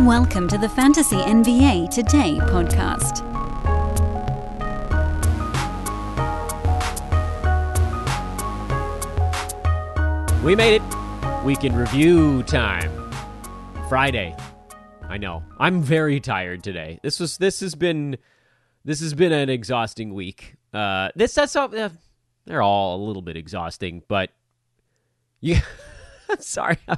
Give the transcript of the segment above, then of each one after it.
Welcome to the Fantasy NBA Today podcast. We made it. Week in review time. Friday. I know. I'm very tired today. This was this has been this has been an exhausting week. Uh this that's all uh, they're all a little bit exhausting, but you sorry.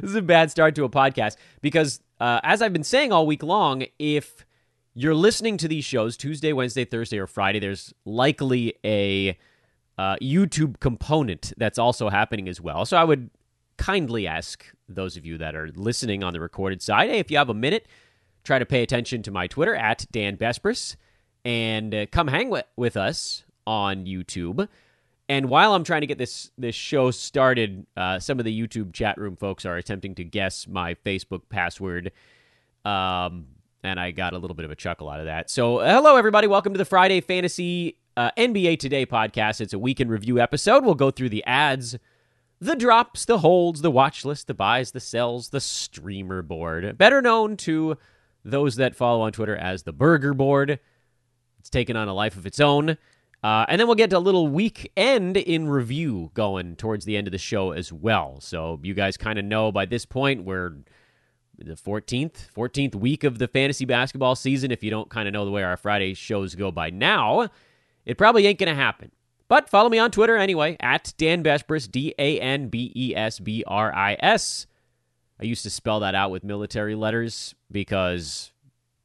this is a bad start to a podcast because uh, as I've been saying all week long, if you're listening to these shows Tuesday, Wednesday, Thursday, or Friday, there's likely a uh, YouTube component that's also happening as well. So I would kindly ask those of you that are listening on the recorded side, hey, if you have a minute, try to pay attention to my Twitter at Dan Besbris and uh, come hang with, with us on YouTube. And while I'm trying to get this this show started, uh, some of the YouTube chat room folks are attempting to guess my Facebook password. Um, and I got a little bit of a chuckle out of that. So, hello everybody, welcome to the Friday Fantasy uh, NBA Today podcast. It's a week in review episode. We'll go through the adds, the drops, the holds, the watch list, the buys, the sells, the streamer board, better known to those that follow on Twitter as the Burger Board. It's taken on a life of its own. Uh, and then we'll get a little weekend in review going towards the end of the show as well. So you guys kind of know by this point we're the 14th 14th week of the fantasy basketball season. If you don't kind of know the way our Friday shows go by now, it probably ain't going to happen. But follow me on Twitter anyway, at Dan Besbris, D A N B E S B R I S. I used to spell that out with military letters because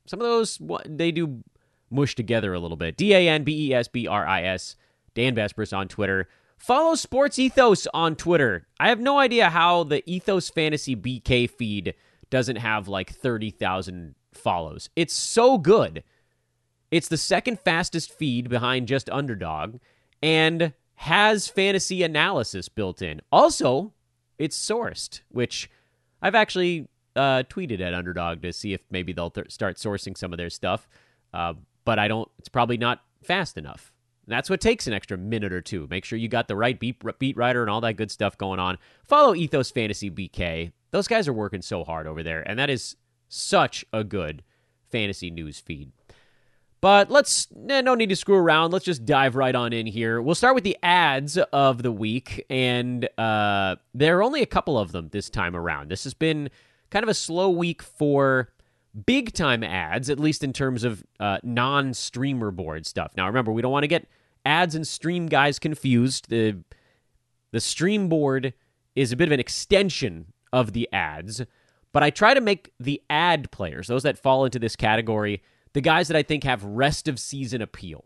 some of those, they do mush together a little bit. D A N B E S B R I S. Dan Besbris on Twitter. Follow Sports Ethos on Twitter. I have no idea how the Ethos Fantasy BK feed doesn't have like 30,000 follows. It's so good. It's the second fastest feed behind just Underdog and has fantasy analysis built in. Also, it's sourced, which I've actually uh, tweeted at Underdog to see if maybe they'll th- start sourcing some of their stuff. Uh, but I don't. It's probably not fast enough. That's what takes an extra minute or two. Make sure you got the right beat beat writer and all that good stuff going on. Follow Ethos Fantasy BK. Those guys are working so hard over there, and that is such a good fantasy news feed. But let's eh, no need to screw around. Let's just dive right on in here. We'll start with the adds of the week, and uh, there are only a couple of them this time around. This has been kind of a slow week for big time adds, at least in terms of uh, non streamer board stuff. Now, remember, we don't want to get adds and stream guys confused. The the stream board is a bit of an extension of the adds, but I try to make the add players, those that fall into this category, the guys that I think have rest of season appeal.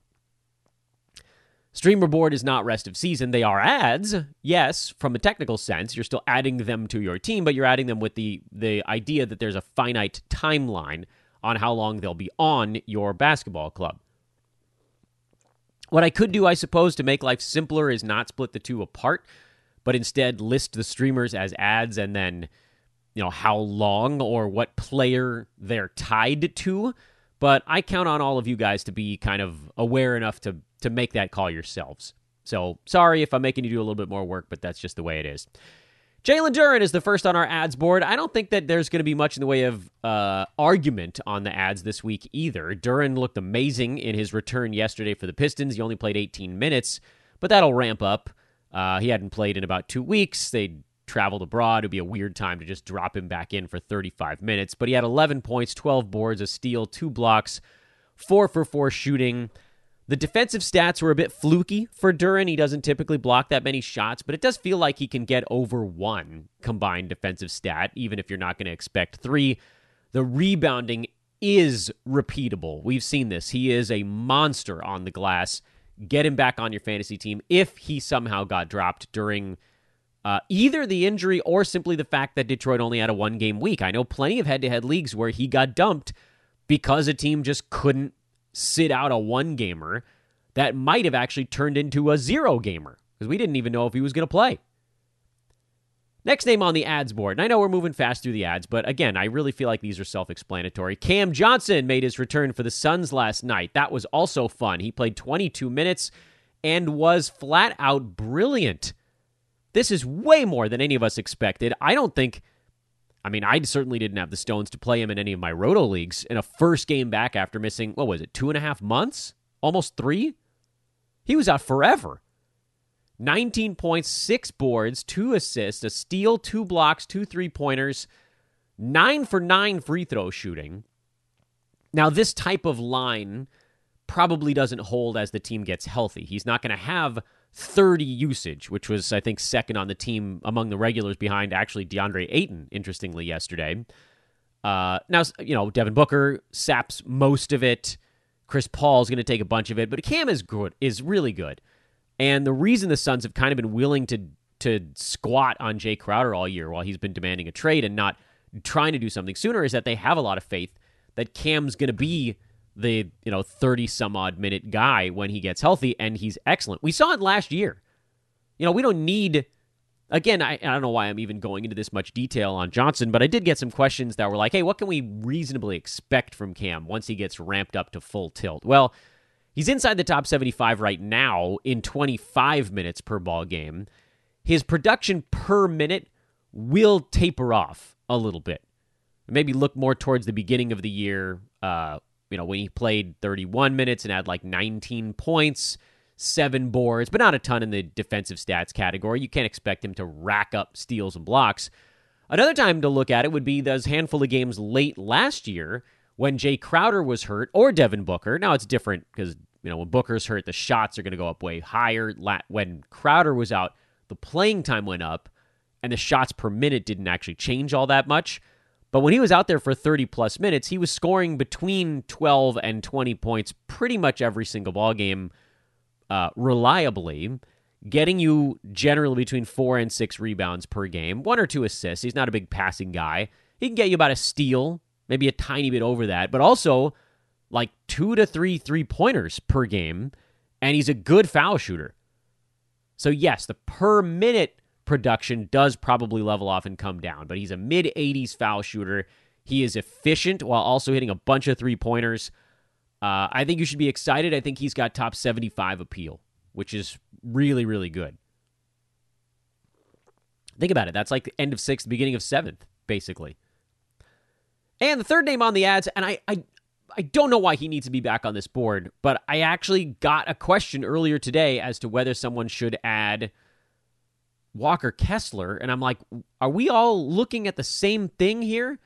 Streamer board is not rest of season. They are adds, yes, from a technical sense. You're still adding them to your team, but you're adding them with the the idea that there's a finite timeline on how long they'll be on your basketball club. What I could do, I suppose, to make life simpler is not split the two apart, but instead list the streamers as adds and then, you know, how long or what player they're tied to. But I count on all of you guys to be kind of aware enough to to make that call yourselves. So sorry if I'm making you do a little bit more work, but that's just the way it is. Jalen Duren is the first on our adds board. I don't think that there's going to be much in the way of uh, argument on the adds this week either. Duren looked amazing in his return yesterday for the Pistons. He only played 18 minutes, but that'll ramp up. Uh, he hadn't played in about two weeks. They traveled abroad. It'd be a weird time to just drop him back in for 35 minutes. But he had 11 points, 12 boards, a steal, two blocks, four for four shooting. The defensive stats were a bit fluky for Duren. He doesn't typically block that many shots, but it does feel like he can get over one combined defensive stat, even if you're not going to expect three. The rebounding is repeatable. We've seen this. He is a monster on the glass. Get him back on your fantasy team if he somehow got dropped during uh, either the injury or simply the fact that Detroit only had a one game week. I know plenty of head to head leagues where he got dumped because a team just couldn't sit out a one gamer that might have actually turned into a zero gamer because we didn't even know if he was going to play. Next name on the adds board. And I know we're moving fast through the adds, but again, I really feel like these are self explanatory. Cam Johnson made his return for the Suns last night. That was also fun. He played 22 minutes and was flat out brilliant. This is way more than any of us expected. I don't think I mean, I certainly didn't have the stones to play him in any of my roto leagues in a first game back after missing, what was it, two and a half months? Almost three? He was out forever. 19 points, six boards, two assists, a steal, two blocks, two three pointers, nine for nine free throw shooting. Now, this type of line probably doesn't hold as the team gets healthy. He's not going to have 30 usage, which was, I think, second on the team among the regulars behind actually DeAndre Ayton, interestingly, yesterday. Uh, now, you know, Devin Booker saps most of it. Chris Paul's going to take a bunch of it, but Cam is good, is really good. And the reason the Suns have kind of been willing to to squat on Jae Crowder all year while he's been demanding a trade and not trying to do something sooner is that they have a lot of faith that Cam's going to be the you know 30 some odd minute guy when he gets healthy and he's excellent. We saw it last year. You know, we don't need again, I, I don't know why I'm even going into this much detail on Johnson, but I did get some questions that were like, "Hey, what can we reasonably expect from Cam once he gets ramped up to full tilt?" Well, he's inside the top 75 right now in 25 minutes per ball game. His production per minute will taper off a little bit. Maybe look more towards the beginning of the year uh, you know, when he played 31 minutes and had like 19 points, seven boards, but not a ton in the defensive stats category. You can't expect him to rack up steals and blocks. Another time to look at it would be those handful of games late last year when Jae Crowder was hurt or Devin Booker. Now it's different because, you know, when Booker's hurt, the shots are going to go up way higher. When Crowder was out, the playing time went up and the shots per minute didn't actually change all that much. But when he was out there for 30 plus minutes, he was scoring between 12 and 20 points pretty much every single ball game uh, reliably, getting you generally between four and six rebounds per game, one or two assists. He's not a big passing guy. He can get you about a steal, maybe a tiny bit over that, but also like two to three three pointers per game. And he's a good foul shooter. So, yes, the per minute production does probably level off and come down, but he's a mid 80s foul shooter. He is efficient while also hitting a bunch of three pointers. Uh, I think you should be excited. I think he's got top 75 appeal, which is really, really good. Think about it. That's like the end of sixth, beginning of seventh, basically. And the third name on the adds, and I, I, I don't know why he needs to be back on this board, but I actually got a question earlier today as to whether someone should add Walker Kessler. And I'm like, are we all looking at the same thing here?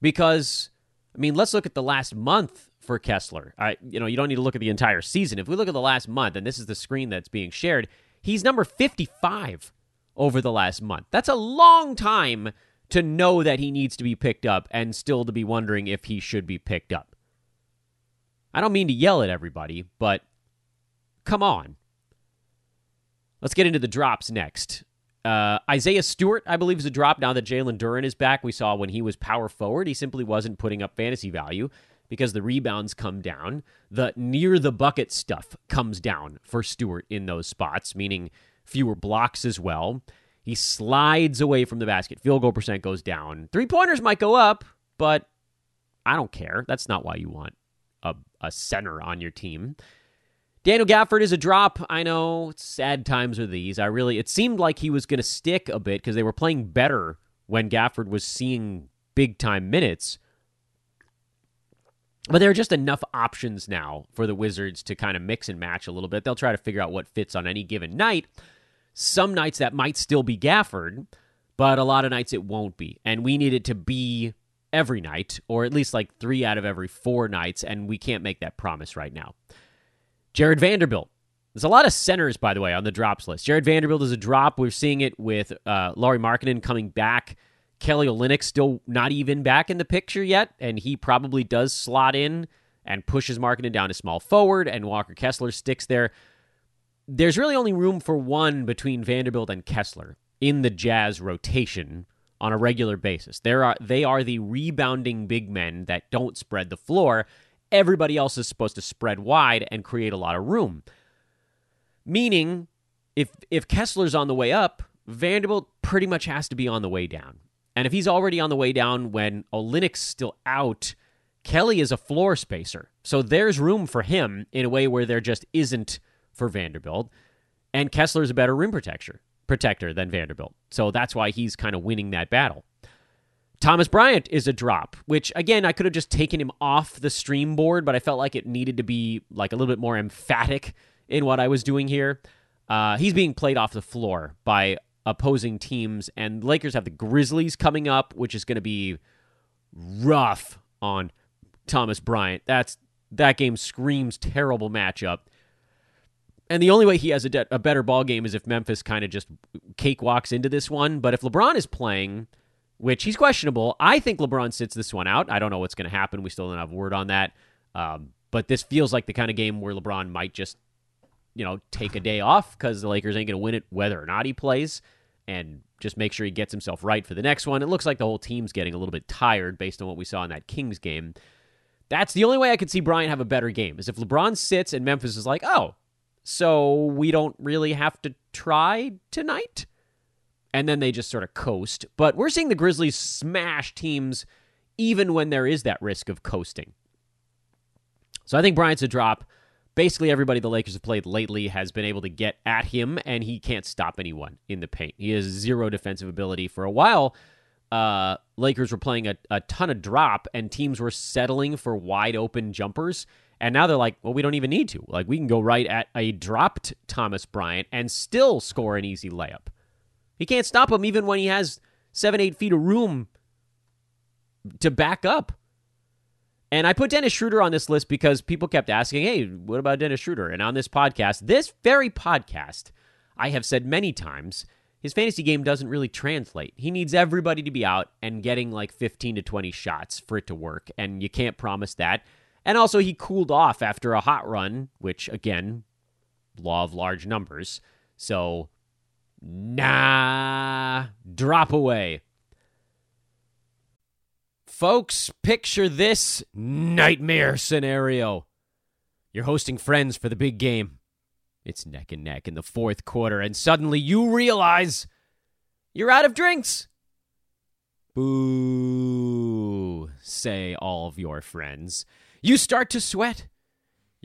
Because, I mean, let's look at the last month for Kessler. I, you know, you don't need to look at the entire season. If we look at the last month, and this is the screen that's being shared, he's number 55 over the last month. That's a long time to know that he needs to be picked up and still to be wondering if he should be picked up. I don't mean to yell at everybody, but come on. Let's get into the drops next. Uh, Isaiah Stewart, I believe, is a drop now that Jalen Duren is back. We saw when he was power forward, he simply wasn't putting up fantasy value because the rebounds come down. The near the bucket stuff comes down for Stewart in those spots, meaning fewer blocks as well. He slides away from the basket. Field goal percent goes down. Three pointers might go up, but I don't care. That's not why you want a, a center on your team. Daniel Gafford is a drop. I know sad times are these. I really it seemed like he was going to stick a bit because they were playing better when Gafford was seeing big time minutes. But there are just enough options now for the Wizards to kind of mix and match a little bit. They'll try to figure out what fits on any given night. Some nights that might still be Gafford, but a lot of nights it won't be. And we need it to be every night, or at least like three out of every four nights, and we can't make that promise right now. Jarred Vanderbilt. There's a lot of centers, by the way, on the drops list. Jarred Vanderbilt is a drop. We're seeing it with uh, Lauri Markkanen coming back. Kelly Olynyk still not even back in the picture yet, and he probably does slot in and pushes Markkanen down to small forward, and Walker Kessler sticks there. There's really only room for one between Vanderbilt and Kessler in the Jazz rotation on a regular basis. There are they are the rebounding big men that don't spread the floor, everybody else is supposed to spread wide and create a lot of room. Meaning, if if Kessler's on the way up, Vanderbilt pretty much has to be on the way down. And if he's already on the way down when Olynyk's still out, Kelly is a floor spacer. So there's room for him in a way where there just isn't for Vanderbilt. And Kessler's a better rim protector protector than Vanderbilt. So that's why he's kind of winning that battle. Thomas Bryant is a drop, which again I could have just taken him off the stream board, but I felt like it needed to be like a little bit more emphatic in what I was doing here. Uh, he's being played off the floor by opposing teams, and Lakers have the Grizzlies coming up, which is going to be rough on Thomas Bryant. That's that game screams terrible matchup. And the only way he has a, de- a better ball game is if Memphis kind of just cakewalks into this one. But if LeBron is playing, which he's questionable, I think LeBron sits this one out. I don't know what's going to happen. We still don't have word on that. Um, but this feels like the kind of game where LeBron might just, you know, take a day off because the Lakers ain't going to win it whether or not he plays, and just make sure he gets himself right for the next one. It looks like the whole team's getting a little bit tired based on what we saw in that Kings game. That's the only way I could see Bryant have a better game is if LeBron sits and Memphis is like, oh, so we don't really have to try tonight. And then they just sort of coast. But we're seeing the Grizzlies smash teams even when there is that risk of coasting. So I think Bryant's a drop. Basically, everybody the Lakers have played lately has been able to get at him, and he can't stop anyone in the paint. He has zero defensive ability. For a while, uh, Lakers were playing a, a ton of drop, and teams were settling for wide open jumpers and now they're like, well, we don't even need to. Like, we can go right at a dropped Thomas Bryant and still score an easy layup. He can't stop him even when he has seven, eight feet of room to back up. And I put Dennis Schroeder on this list because people kept asking, hey, what about Dennis Schroeder? And on this podcast, this very podcast, I have said many times, his fantasy game doesn't really translate. He needs everybody to be out and getting like 15 to 20 shots for it to work. And you can't promise that. And also, he cooled off after a hot run, which, again, law of large numbers. So, nah, drop away. Folks, picture this nightmare scenario. You're hosting friends for the big game. It's neck and neck in the fourth quarter, and suddenly you realize you're out of drinks. Boo, say all of your friends. You start to sweat.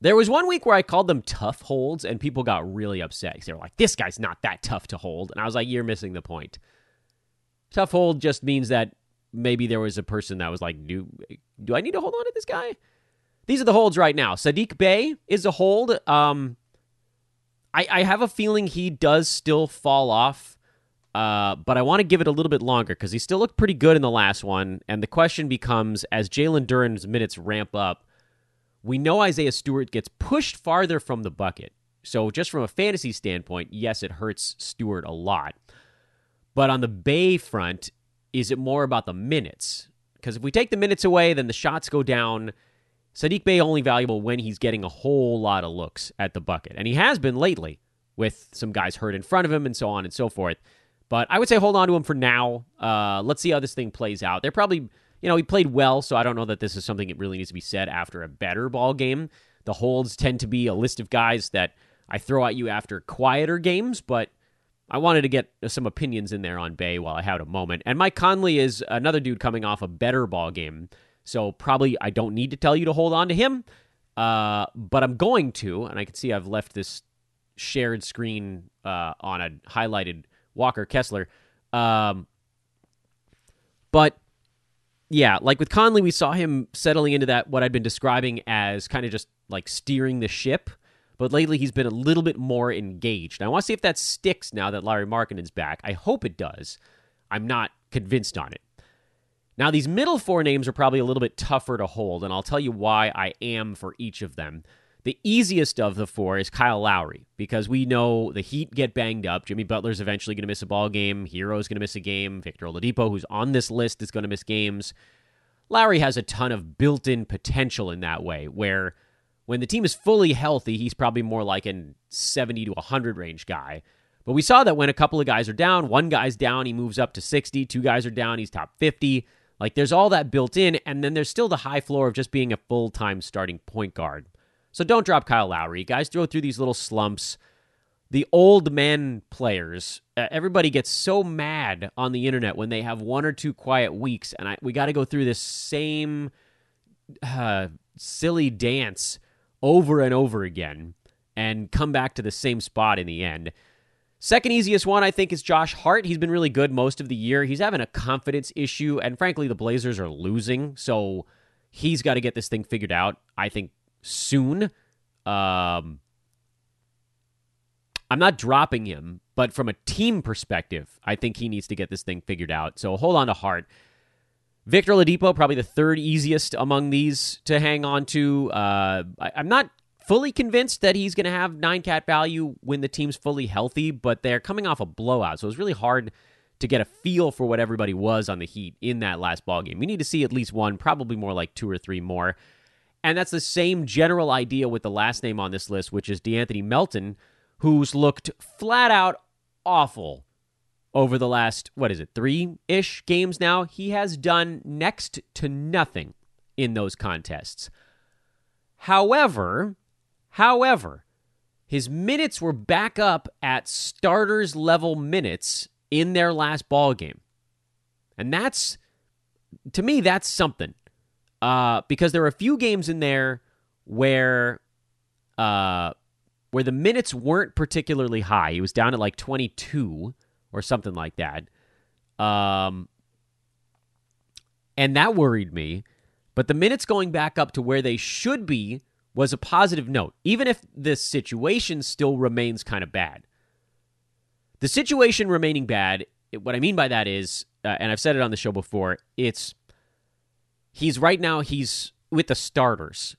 there was one week where I called them tough holds, and people got really upset. They were like, "This guy's not that tough to hold," and I was like, "You're missing the point." Tough hold just means that maybe there was a person that was like, "Do do I need to hold on to this guy?" These are the holds right now. Sadiq Bey is a hold. Um, I I have a feeling he does still fall off, uh, but I want to give it a little bit longer because he still looked pretty good in the last one. And the question becomes, as Jalen Duren's minutes ramp up we know Isaiah Stewart gets pushed farther from the bucket. So, just from a fantasy standpoint, yes, it hurts Stewart a lot. But on the Bey front, is it more about the minutes? Because if we take the minutes away, then the shots go down. Sadiq Bey only valuable when he's getting a whole lot of looks at the bucket. And he has been lately with some guys hurt in front of him and so on and so forth. But I would say hold on to him for now. Uh, let's see how this thing plays out. They're probably you know, he played well, so I don't know that this is something that really needs to be said after a better ball game. The holds tend to be a list of guys that I throw at you after quieter games, but I wanted to get some opinions in there on Bey while I had a moment. And Mike Conley is another dude coming off a better ball game, so probably I don't need to tell you to hold on to him, uh, but I'm going to. And I can see I've left this shared screen uh, on a highlighted Walker Kessler. Um, but yeah, like with Conley, we saw him settling into that what I'd been describing as kind of just like steering the ship. But lately, he's been a little bit more engaged. I want to see if that sticks now that Lauri Markkanen's back. I hope it does. I'm not convinced on it. Now, these middle four names are probably a little bit tougher to hold, and I'll tell you why I am for each of them. The easiest of the four is Kyle Lowry because we know the Heat get banged up. Jimmy Butler's eventually going to miss a ball game. Herro's going to miss a game. Victor Oladipo, who's on this list, is going to miss games. Lowry has a ton of built-in potential in that way, where when the team is fully healthy, he's probably more like an 70 to 100 range guy. But we saw that when a couple of guys are down, one guy's down, he moves up to 60, two guys are down, he's top 50. Like there's all that built in, and then there's still the high floor of just being a full time starting point guard. So don't drop Kyle Lowry. Guys throw through these little slumps. The old men players, uh, everybody gets so mad on the internet when they have one or two quiet weeks, and I, we got to go through this same uh, silly dance over and over again and come back to the same spot in the end. Second easiest one, I think, is Josh Hart. He's been really good most of the year. He's having a confidence issue, and frankly, the Blazers are losing, so he's got to get this thing figured out. I think soon. Um, I'm not dropping him, but from a team perspective, I think he needs to get this thing figured out. So hold on to Hart. Victor Oladipo, probably the third easiest among these to hang on to. Uh, I, am not fully convinced that he's going to have nine cat value when the team's fully healthy, but they're coming off a blowout, so it's really hard to get a feel for what everybody was on the Heat in that last ball game. We need to see at least one, probably more like two or three more. And that's the same general idea with the last name on this list, which is De'Anthony Melton, who's looked flat out awful over the last, what is it, three ish games now. He has done next to nothing in those contests. However, however, his minutes were back up at starters level minutes in their last ball game. And that's to me that's something uh, because there were a few games in there where uh, where the minutes weren't particularly high. He was down at like 22 or something like that. Um, and that worried me. But the minutes going back up to where they should be was a positive note, even if the situation still remains kind of bad. The situation remaining bad, what I mean by that is, uh, and I've said it on the show before, it's he's right now he's with the starters,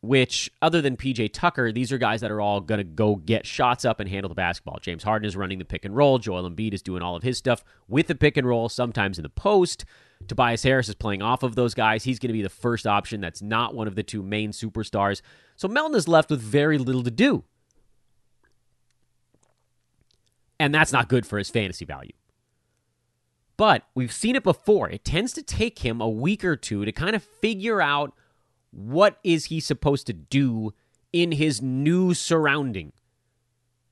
which other than PJ Tucker, these are guys that are all going to go get shots up and handle the basketball. James Harden is running the pick and roll. Joel Embiid is doing all of his stuff with the pick and roll, sometimes in the post. Tobias Harris is playing off of those guys. He's going to be the first option that's not one of the two main superstars. So Melton is left with very little to do. And that's not good for his fantasy value. But we've seen it before. It tends to take him a week or two to kind of figure out what is he supposed to do in his new surrounding.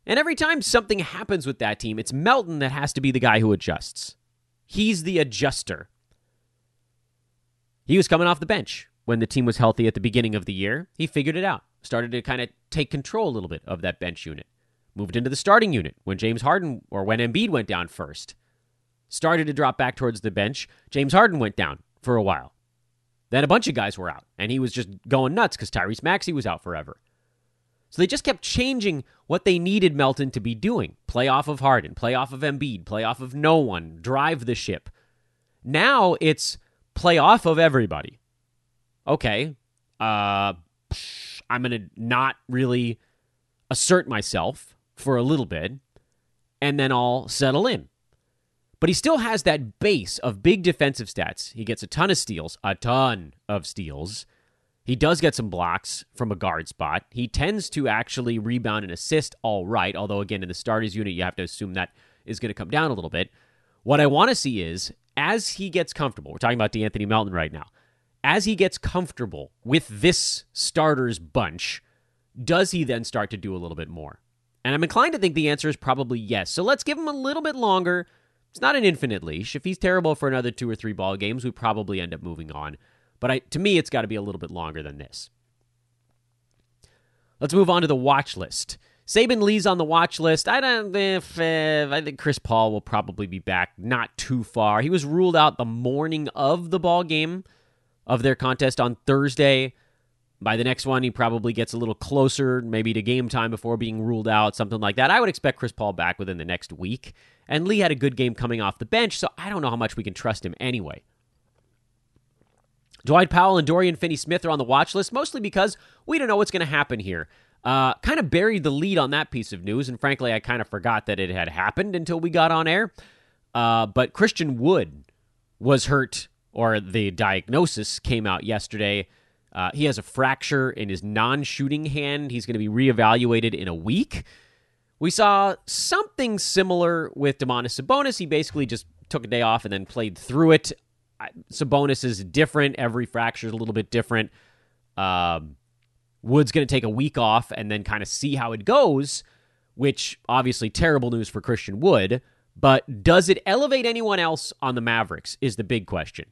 And every time something happens with that team, it's Melton that has to be the guy who adjusts. He's the adjuster. He was coming off the bench when the team was healthy at the beginning of the year. He figured it out, started to kind of take control a little bit of that bench unit. Moved into the starting unit when James Harden or when Embiid went down first started to drop back towards the bench. James Harden went down for a while. Then a bunch of guys were out, and he was just going nuts because Tyrese Maxey was out forever. So they just kept changing what they needed Melton to be doing play off of Harden, play off of Embiid, play off of no one, drive the ship. Now it's play off of everybody. Okay, uh, I'm going to not really assert myself for a little bit, and then I'll settle in. But he still has that base of big defensive stats. He gets a ton of steals, a ton of steals. He does get some blocks from a guard spot. He tends to actually rebound and assist all right, although, again, in the starters unit, you have to assume that is going to come down a little bit. What I want to see is, as he gets comfortable, we're talking about De'Anthony Melton right now, as he gets comfortable with this starters bunch, does he then start to do a little bit more? And I'm inclined to think the answer is probably yes. So let's give him a little bit longer it's not an infinite leash. If he's terrible for another two or three ball games, we probably end up moving on. But I, to me, it's got to be a little bit longer than this. Let's move on to the watch list. Saben Lee's on the watch list. I don't if uh, I think Chris Paul will probably be back not too far. He was ruled out the morning of the ball game of their contest on Thursday. By the next one, he probably gets a little closer, maybe to game time before being ruled out, something like that. I would expect Chris Paul back within the next week. And Lee had a good game coming off the bench, so I don't know how much we can trust him anyway. Dwight Powell and Dorian Finney Smith are on the watch list, mostly because we don't know what's going to happen here. Uh, kind of buried the lead on that piece of news, and frankly, I kind of forgot that it had happened until we got on air. Uh, but Christian Wood was hurt, or the diagnosis came out yesterday. Uh, he has a fracture in his non shooting hand. He's going to be reevaluated in a week. We saw something similar with Domantas Sabonis. He basically just took a day off and then played through it. Sabonis is different. Every fracture is a little bit different. Um, Wood's going to take a week off and then kind of see how it goes, which obviously terrible news for Christian Wood. But does it elevate anyone else on the Mavericks? Is the big question.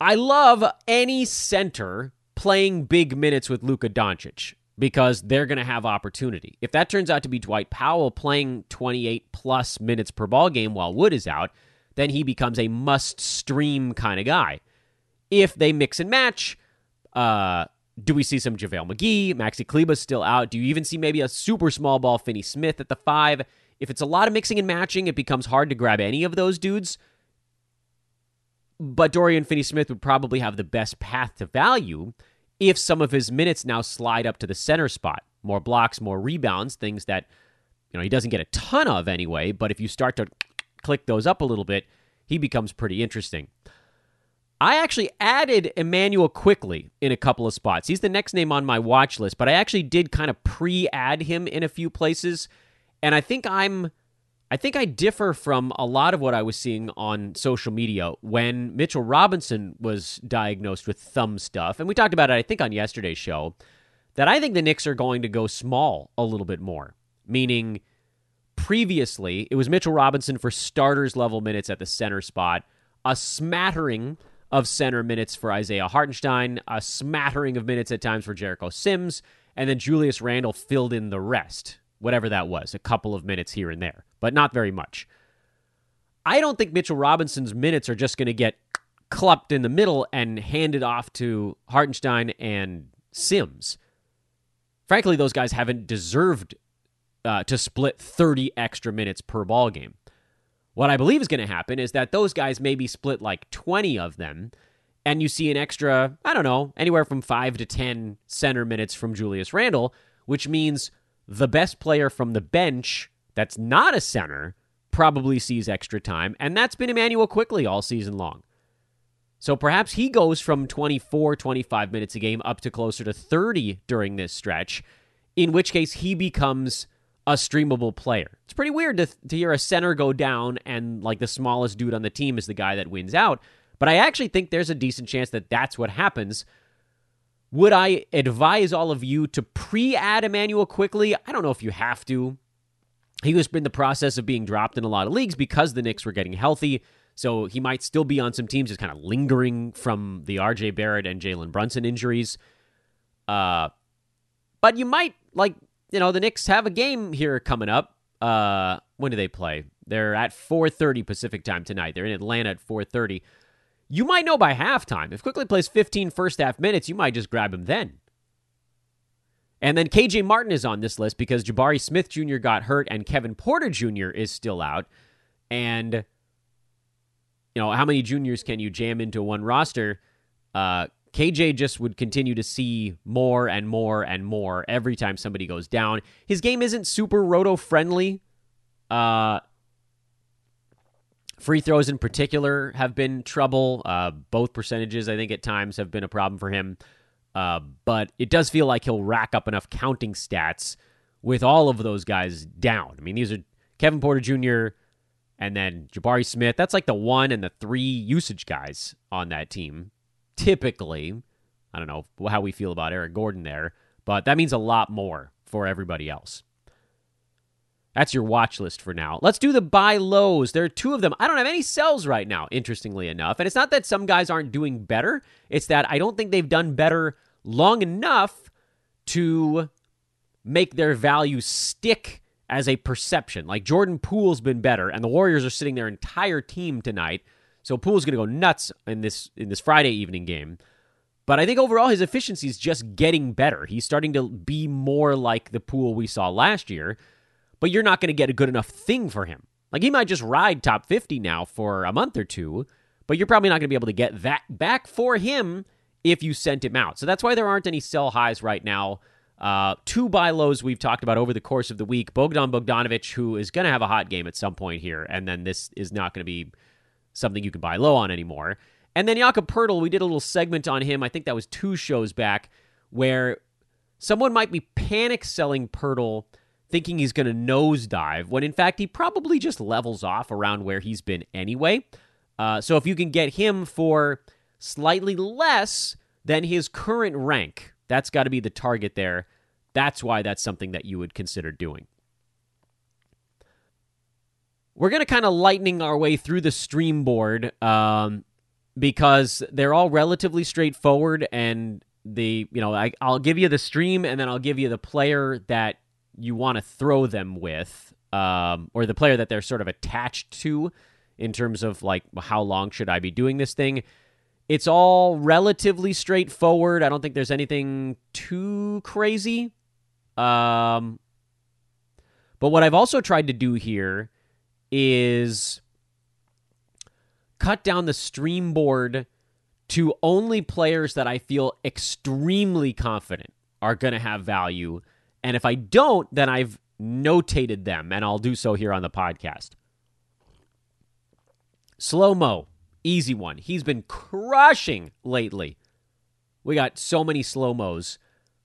I love any center playing big minutes with Luka Doncic because they're going to have opportunity. If that turns out to be Dwight Powell playing 28 plus minutes per ball game while Wood is out, then he becomes a must stream kind of guy. If they mix and match, uh, do we see some JaVale McGee? Maxi Kleber's still out. Do you even see maybe a super small ball Finney Smith at the five? If it's a lot of mixing and matching, it becomes hard to grab any of those dudes. But Dorian Finney Smith would probably have the best path to value if some of his minutes now slide up to the center spot. More blocks, more rebounds, things that you know he doesn't get a ton of anyway, but if you start to click those up a little bit, he becomes pretty interesting. I actually added Immanuel Quickley in a couple of spots. He's the next name on my watch list, but I actually did kind of pre-add him in a few places, and I think I'm I think I differ from a lot of what I was seeing on social media when Mitchell Robinson was diagnosed with thumb stuff. And we talked about it, I think, on yesterday's show, that I think the Knicks are going to go small a little bit more. Meaning, previously, it was Mitchell Robinson for starters level minutes at the center spot, a smattering of center minutes for Isaiah Hartenstein, a smattering of minutes at times for Jericho Sims, and then Julius Randle filled in the rest whatever that was, a couple of minutes here and there, but not very much. I don't think Mitchell Robinson's minutes are just going to get clupped in the middle and handed off to Hartenstein and Sims. Frankly, those guys haven't deserved uh, to split 30 extra minutes per ball game. What I believe is going to happen is that those guys maybe split like 20 of them, and you see an extra, I don't know, anywhere from 5 to 10 center minutes from Julius Randle, which means the best player from the bench that's not a center probably sees extra time, and that's been Immanuel Quickley all season long. So perhaps he goes from 24, 25 minutes a game up to closer to 30 during this stretch, in which case he becomes a streamable player. It's pretty weird to, to hear a center go down and like the smallest dude on the team is the guy that wins out, but I actually think there's a decent chance that that's what happens would I advise all of you to pre add Immanuel Quickley? I don't know if you have to. He was in the process of being dropped in a lot of leagues because the Knicks were getting healthy. So he might still be on some teams just kind of lingering from the RJ Barrett and Jalen Brunson injuries. Uh, but you might, like, you know, the Knicks have a game here coming up. Uh, when do they play? They're at 4.30 Pacific time tonight. They're in Atlanta at 4.30 you might know by halftime. If Quickley plays 15 first half minutes, you might just grab him then. And then KJ Martin is on this list because Jabari Smith Jr. got hurt and Kevin Porter Jr. is still out. And, you know, how many juniors can you jam into one roster? Uh, KJ just would continue to see more and more and more every time somebody goes down. His game isn't super roto friendly. Uh, Free throws in particular have been trouble. Uh, both percentages, I think, at times have been a problem for him. Uh, but it does feel like he'll rack up enough counting stats with all of those guys down. I mean, these are Kevin Porter Jr. and then Jabari Smith. That's like the one and the three usage guys on that team. Typically, I don't know how we feel about Eric Gordon there, but that means a lot more for everybody else. That's your watch list for now. Let's do the buy lows. There are two of them. I don't have any sells right now, interestingly enough. And it's not that some guys aren't doing better, it's that I don't think they've done better long enough to make their value stick as a perception. Like Jordan Poole's been better, and the Warriors are sitting their entire team tonight. So Poole's going to go nuts in this in this Friday evening game. But I think overall his efficiency is just getting better. He's starting to be more like the Poole we saw last year but you're not going to get a good enough thing for him. Like he might just ride top 50 now for a month or two, but you're probably not going to be able to get that back for him if you sent him out. So that's why there aren't any sell highs right now. Uh, two buy lows we've talked about over the course of the week. Bogdan Bogdanovic, who is going to have a hot game at some point here, and then this is not going to be something you can buy low on anymore. And then Jakob Poeltl, we did a little segment on him. I think that was two shows back, where someone might be panic selling Poeltl, thinking he's going to nosedive, when in fact he probably just levels off around where he's been anyway. Uh, so if you can get him for slightly less than his current rank, that's got to be the target there. That's why that's something that you would consider doing. We're going to kind of lightning our way through the stream board um, because they're all relatively straightforward and the you know I, I'll give you the stream and then I'll give you the player that you want to throw them with um, or the player that they're sort of attached to in terms of like how long should I be doing this thing. It's all relatively straightforward. I don't think there's anything too crazy. Um, but what I've also tried to do here is cut down the stream board to only players that I feel extremely confident are going to have value. And if I don't, then I've notated them, and I'll do so here on the podcast. Slow mo, easy one. He's been crushing lately. We got so many slow mos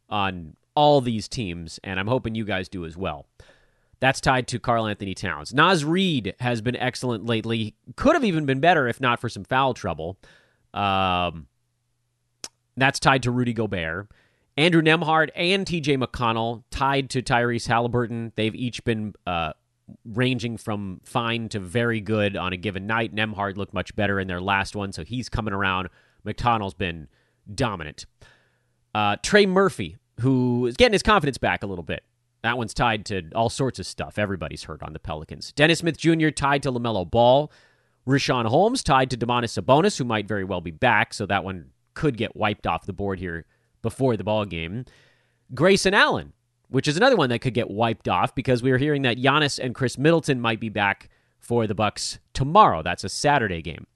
on all these teams, and I'm hoping you guys do as well. That's tied to Karl-Anthony Towns. Naz Reid has been excellent lately. Could have even been better if not for some foul trouble. Um, that's tied to Rudy Gobert. Andrew Nembhard and TJ McConnell tied to Tyrese Halliburton. They've each been uh, ranging from fine to very good on a given night. Nembhard looked much better in their last one, so he's coming around. McConnell's been dominant. Uh, Trey Murphy, who is getting his confidence back a little bit. That one's tied to all sorts of stuff. Everybody's hurt on the Pelicans. Dennis Smith Jr. tied to LaMelo Ball. Richaun Holmes tied to Domantas Sabonis, who might very well be back, so that one could get wiped off the board here before the ball game. Grayson Allen, which is another one that could get wiped off because we were hearing that Giannis and Khris Middleton might be back for the Bucks tomorrow. That's a Saturday game.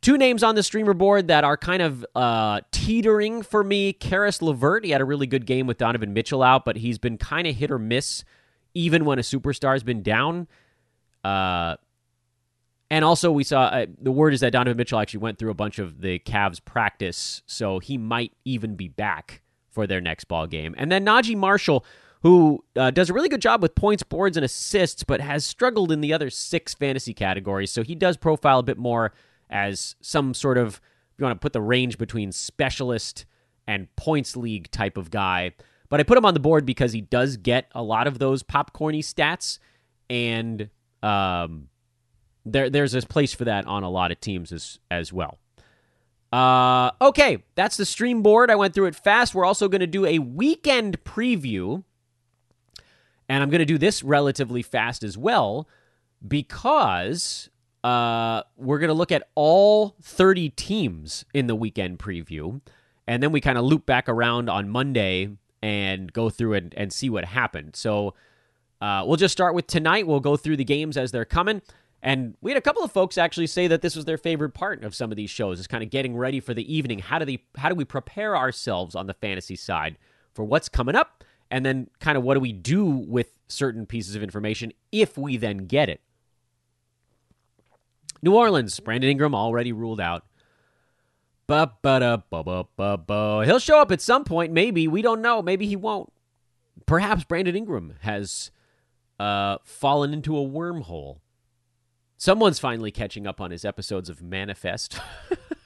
Two names on the streamer board that are kind of uh, teetering for me. Caris LeVert, he had a really good game with Donovan Mitchell out, but he's been kind of hit or miss even when a superstar's been down. Uh, and also, we saw uh, the word is that Donovan Mitchell actually went through a bunch of the Cavs practice, so he might even be back for their next ball game. And then Naji Marshall, who uh, does a really good job with points, boards, and assists, but has struggled in the other six fantasy categories. So he does profile a bit more as some sort of, you want to put the range between specialist and points league type of guy. But I put him on the board because he does get a lot of those popcorny stats, and um, there there's a place for that on a lot of teams as as well. Uh, okay, that's the stream board. I went through it fast. We're also going to do a weekend preview, and I'm going to do this relatively fast as well because uh, we're going to look at all 30 teams in the weekend preview, and then we kind of loop back around on Monday and go through it and see what happened. So uh, we'll just start with tonight. We'll go through the games as they're coming. And we had a couple of folks actually say that this was their favorite part of some of these shows is kind of getting ready for the evening. How do they how do we prepare ourselves on the fantasy side for what's coming up? And then kind of what do we do with certain pieces of information if we then get it? New Orleans, Brandon Ingram already ruled out. Ba ba ba ba ba ba. He'll show up at some point, maybe. We don't know. Maybe he won't. Perhaps Brandon Ingram has uh, fallen into a wormhole Someone's finally catching up on his episodes of Manifest.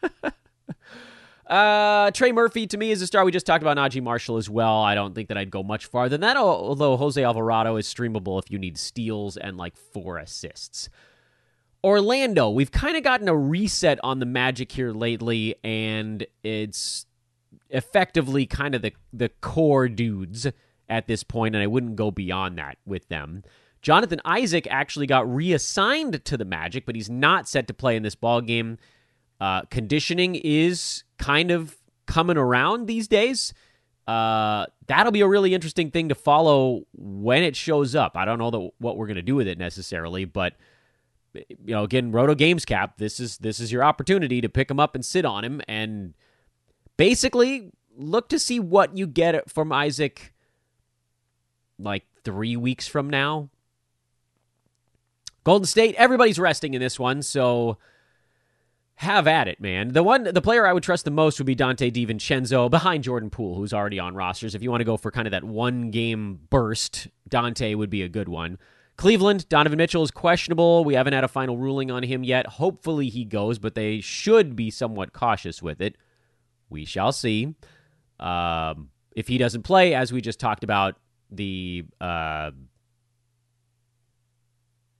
uh, Trey Murphy to me is a star. We just talked about Naji Marshall as well. I don't think that I'd go much farther than that, although Jose Alvarado is streamable if you need steals and like four assists. Orlando, we've kind of gotten a reset on the Magic here lately, and it's effectively kind of the, the core dudes at this point, and I wouldn't go beyond that with them. Jonathan Isaac actually got reassigned to the Magic, but he's not set to play in this ball game. Uh, conditioning is kind of coming around these days. Uh, that'll be a really interesting thing to follow when it shows up. I don't know the, what we're going to do with it necessarily, but you know, again, Roto Games Cap. This is this is your opportunity to pick him up and sit on him, and basically look to see what you get from Isaac. Like three weeks from now. Golden State, everybody's resting in this one, so have at it, man. The one, the player I would trust the most would be Donte DiVincenzo behind Jordan Poole, who's already on rosters. If you want to go for kind of that one game burst, Donte would be a good one. Cleveland, Donovan Mitchell is questionable. We haven't had a final ruling on him yet. Hopefully he goes, but they should be somewhat cautious with it. We shall see. Um, if he doesn't play, as we just talked about, the uh,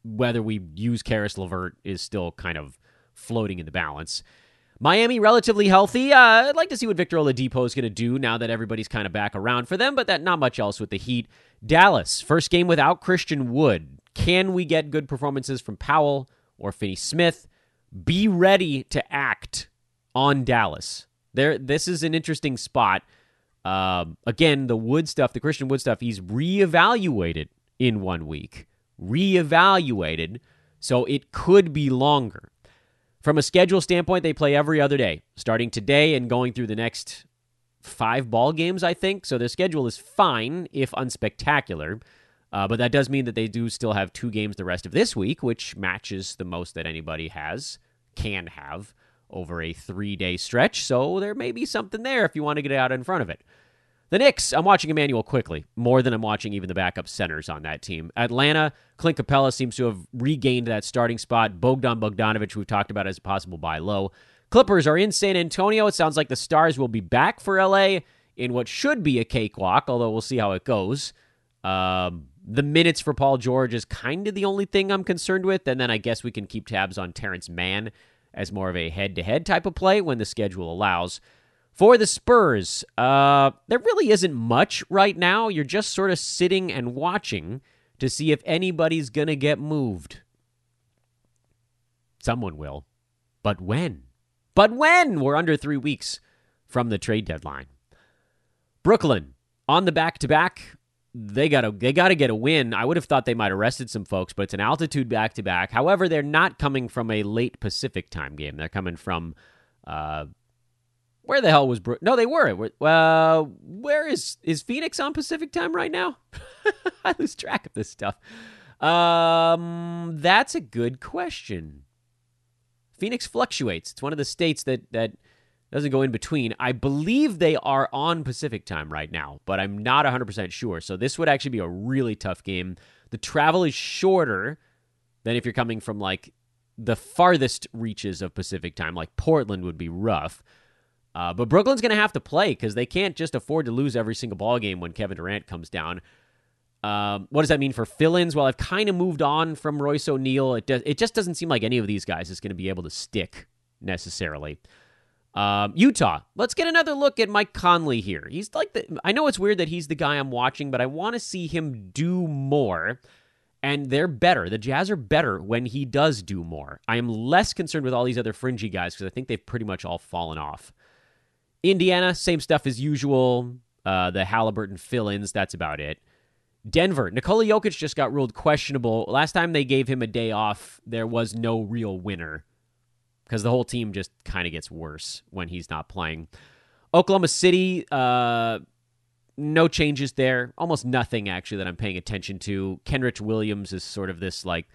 whether we use Caris LeVert is still kind of floating in the balance. Miami relatively healthy. Uh, I'd like to see what Victor Oladipo is going to do now that everybody's kind of back around for them, but that not much else with the Heat. Dallas, first game without Christian Wood. Can we get good performances from Powell or Finney Smith? Be ready to act on Dallas. There, this is an interesting spot. Um, again, the Wood stuff, the Christian Wood stuff, he's reevaluated in one week. Reevaluated, so it could be longer. From a schedule standpoint, they play every other day, starting today and going through the next five ball games, I think. So their schedule is fine, if unspectacular. Uh, but that does mean that they do still have two games the rest of this week, which matches the most that anybody has, can have, over a three day stretch. So there may be something there if you want to get out in front of it. The Knicks, I'm watching Immanuel Quickley more than I'm watching even the backup centers on that team. Atlanta, Clint Capela seems to have regained that starting spot. Bogdan Bogdanovic, we've talked about as a possible buy low. Clippers are in San Antonio. It sounds like the Stars will be back for LA in what should be a cakewalk, although we'll see how it goes. Um, the minutes for Paul George is kind of the only thing I'm concerned with. And then I guess we can keep tabs on Terance Mann as more of a head to head type of play when the schedule allows. For the Spurs, uh, there really isn't much right now. You're just sort of sitting and watching to see if anybody's going to get moved. Someone will. But when? But when? We're under three weeks from the trade deadline. Brooklyn on the back to back. They gotta they gotta get a win. I would have thought they might have rested some folks, but it's an altitude back to back. However, they're not coming from a late Pacific time game. They're coming from uh, where the hell was Bro- No, they were. Uh, where is is Phoenix on Pacific time right now? I lose track of this stuff. Um, that's a good question. Phoenix fluctuates. It's one of the states that that doesn't go in between. I believe they are on Pacific time right now, but I'm not 100% sure. So this would actually be a really tough game. The travel is shorter than if you're coming from like the farthest reaches of Pacific time, like Portland would be rough. Uh, but Brooklyn's going to have to play because they can't just afford to lose every single ball game when Kevin Durant comes down. Um, what does that mean for fill-ins? Well, I've kind of moved on from Royce O'Neale. It it just doesn't seem like any of these guys is going to be able to stick necessarily. Um, Utah. Let's get another look at Mike Conley here. He's like the. I know it's weird that he's the guy I'm watching, but I want to see him do more. And they're better. The Jazz are better when he does do more. I am less concerned with all these other fringy guys because I think they've pretty much all fallen off. Indiana, same stuff as usual. Uh, the Halliburton fill ins, that's about it. Denver, Nikola Jokic just got ruled questionable. Last time they gave him a day off, there was no real winner because the whole team just kind of gets worse when he's not playing. Oklahoma City, uh, no changes there. Almost nothing, actually, that I'm paying attention to. Kenrich Williams is sort of this like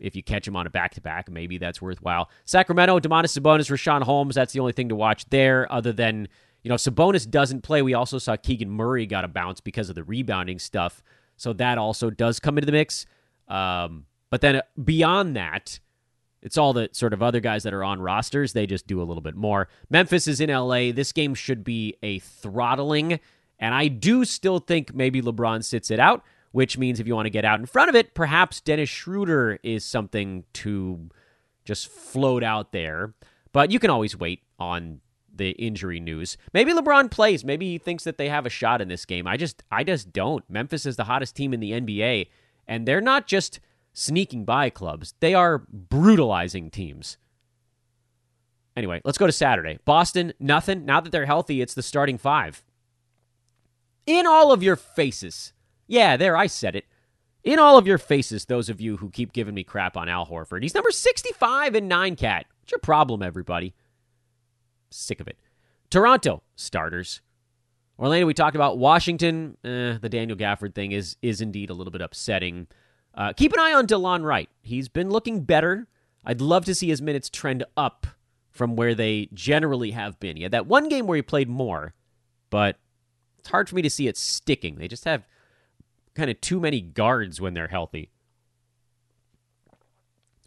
if you catch him on a back to back, maybe that's worthwhile. Sacramento, Domantas Sabonis, Richaun Holmes. That's the only thing to watch there, other than you know Sabonis doesn't play. We also saw Keegan Murray got a bounce because of the rebounding stuff, so that also does come into the mix. Um, but then beyond that, it's all the sort of other guys that are on rosters. They just do a little bit more. Memphis is in LA. This game should be a throttling, and I do still think maybe LeBron sits it out which means if you want to get out in front of it, perhaps Dennis Schroeder is something to just float out there. But you can always wait on the injury news. Maybe LeBron plays. Maybe he thinks that they have a shot in this game. I just I just don't. Memphis is the hottest team in the NBA, and they're not just sneaking by clubs. They are brutalizing teams. Anyway, let's go to Saturday. Boston, nothing. Now that they're healthy, it's the starting five. In all of your faces. Yeah, there, I said it. In all of your faces, those of you who keep giving me crap on Al Horford. He's number 65 in 9 cat. What's your problem, everybody? Sick of it. Toronto, starters. Orlando, we talked about Washington. Eh, the Daniel Gafford thing is is indeed a little bit upsetting. Uh, keep an eye on Delon Wright. He's been looking better. I'd love to see his minutes trend up from where they generally have been. He had that one game where he played more, but it's hard for me to see it sticking. They just have kind of too many guards when they're healthy.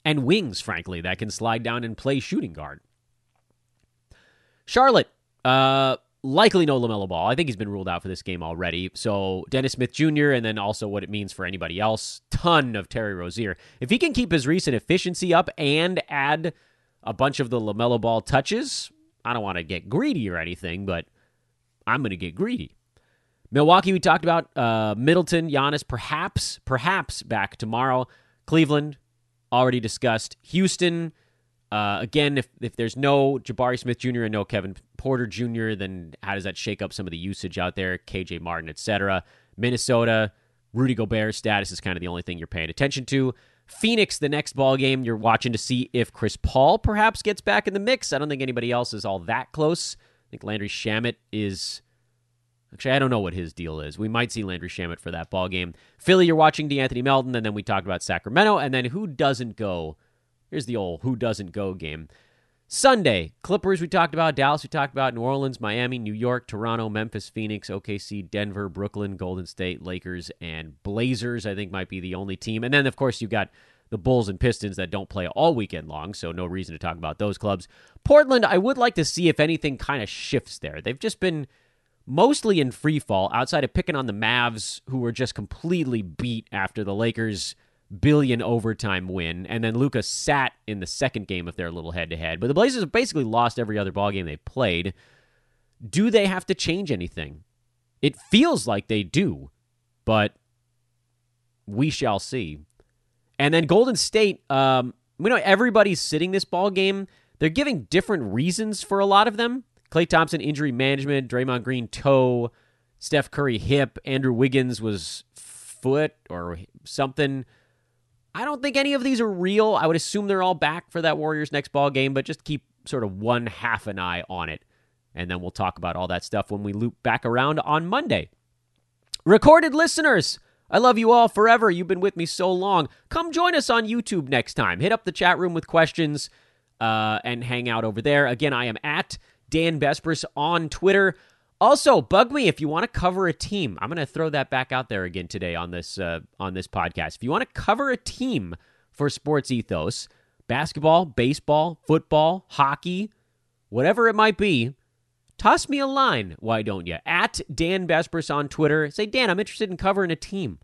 And wings, frankly, that can slide down and play shooting guard. Charlotte, uh, likely no LaMelo Ball. I think he's been ruled out for this game already. So Dennis Smith Jr. and then also what it means for anybody else. Ton of Terry Rozier. If he can keep his recent efficiency up and add a bunch of the LaMelo Ball touches, I don't want to get greedy or anything, but I'm going to get greedy. Milwaukee, we talked about uh, Middleton, Giannis, perhaps, perhaps back tomorrow. Cleveland, already discussed. Houston, uh, again, if, if there's no Jabari Smith Jr. and no Kevin Porter Jr., then how does that shake up some of the usage out there? KJ Martin, etc. Minnesota, Rudy Gobert's status is kind of the only thing you're paying attention to. Phoenix, the next ball game, you're watching to see if Chris Paul perhaps gets back in the mix. I don't think anybody else is all that close. I think Landry Shamet is. Actually, I don't know what his deal is. We might see Landry Shamet for that ball game. Philly, you're watching De'Anthony Melton, and then we talked about Sacramento, and then who doesn't go? Here's the old who doesn't go game. Sunday, Clippers we talked about, Dallas we talked about, New Orleans, Miami, New York, Toronto, Memphis, Phoenix, OKC, Denver, Brooklyn, Golden State, Lakers, and Blazers, I think might be the only team. And then, of course, you've got the Bulls and Pistons that don't play all weekend long, so no reason to talk about those clubs. Portland, I would like to see if anything kind of shifts there. They've just been mostly in free fall outside of picking on the Mavs, who were just completely beat after the Lakers billion overtime win, and then Luka sat in the second game of their little head to head. But the Blazers have basically lost every other ball game they played. Do they have to change anything? It feels like they do, but we shall see. And then Golden State, um, we know everybody's sitting this ball game. They're giving different reasons for a lot of them. Klay Thompson injury management, Draymond Green toe, Steph Curry hip, Andrew Wiggins was foot or something. I don't think any of these are real. I would assume they're all back for that Warriors next ball game, but just keep sort of one half an eye on it. And then we'll talk about all that stuff when we loop back around on Monday. Recorded listeners, I love you all forever. You've been with me so long. Come join us on YouTube next time. Hit up the chat room with questions uh, and hang out over there. Again, I am at Dan Besbris on Twitter. Also, bug me if you want to cover a team. I'm going to throw that back out there again today on this uh, on this podcast. If you want to cover a team for Sports Ethos, basketball, baseball, football, hockey, whatever it might be, toss me a line. Why don't you? At Dan Besbris on Twitter. Say, Dan, I'm interested in covering a team,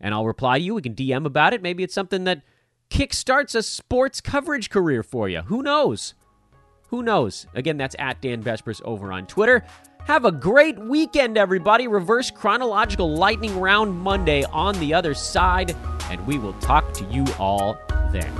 and I'll reply to you. We can DM about it. Maybe it's something that kickstarts a sports coverage career for you. Who knows? Who knows? Again, that's at Dan Besbris over on Twitter. Have a great weekend, everybody. Reverse chronological lightning round Monday on the other side, and we will talk to you all then.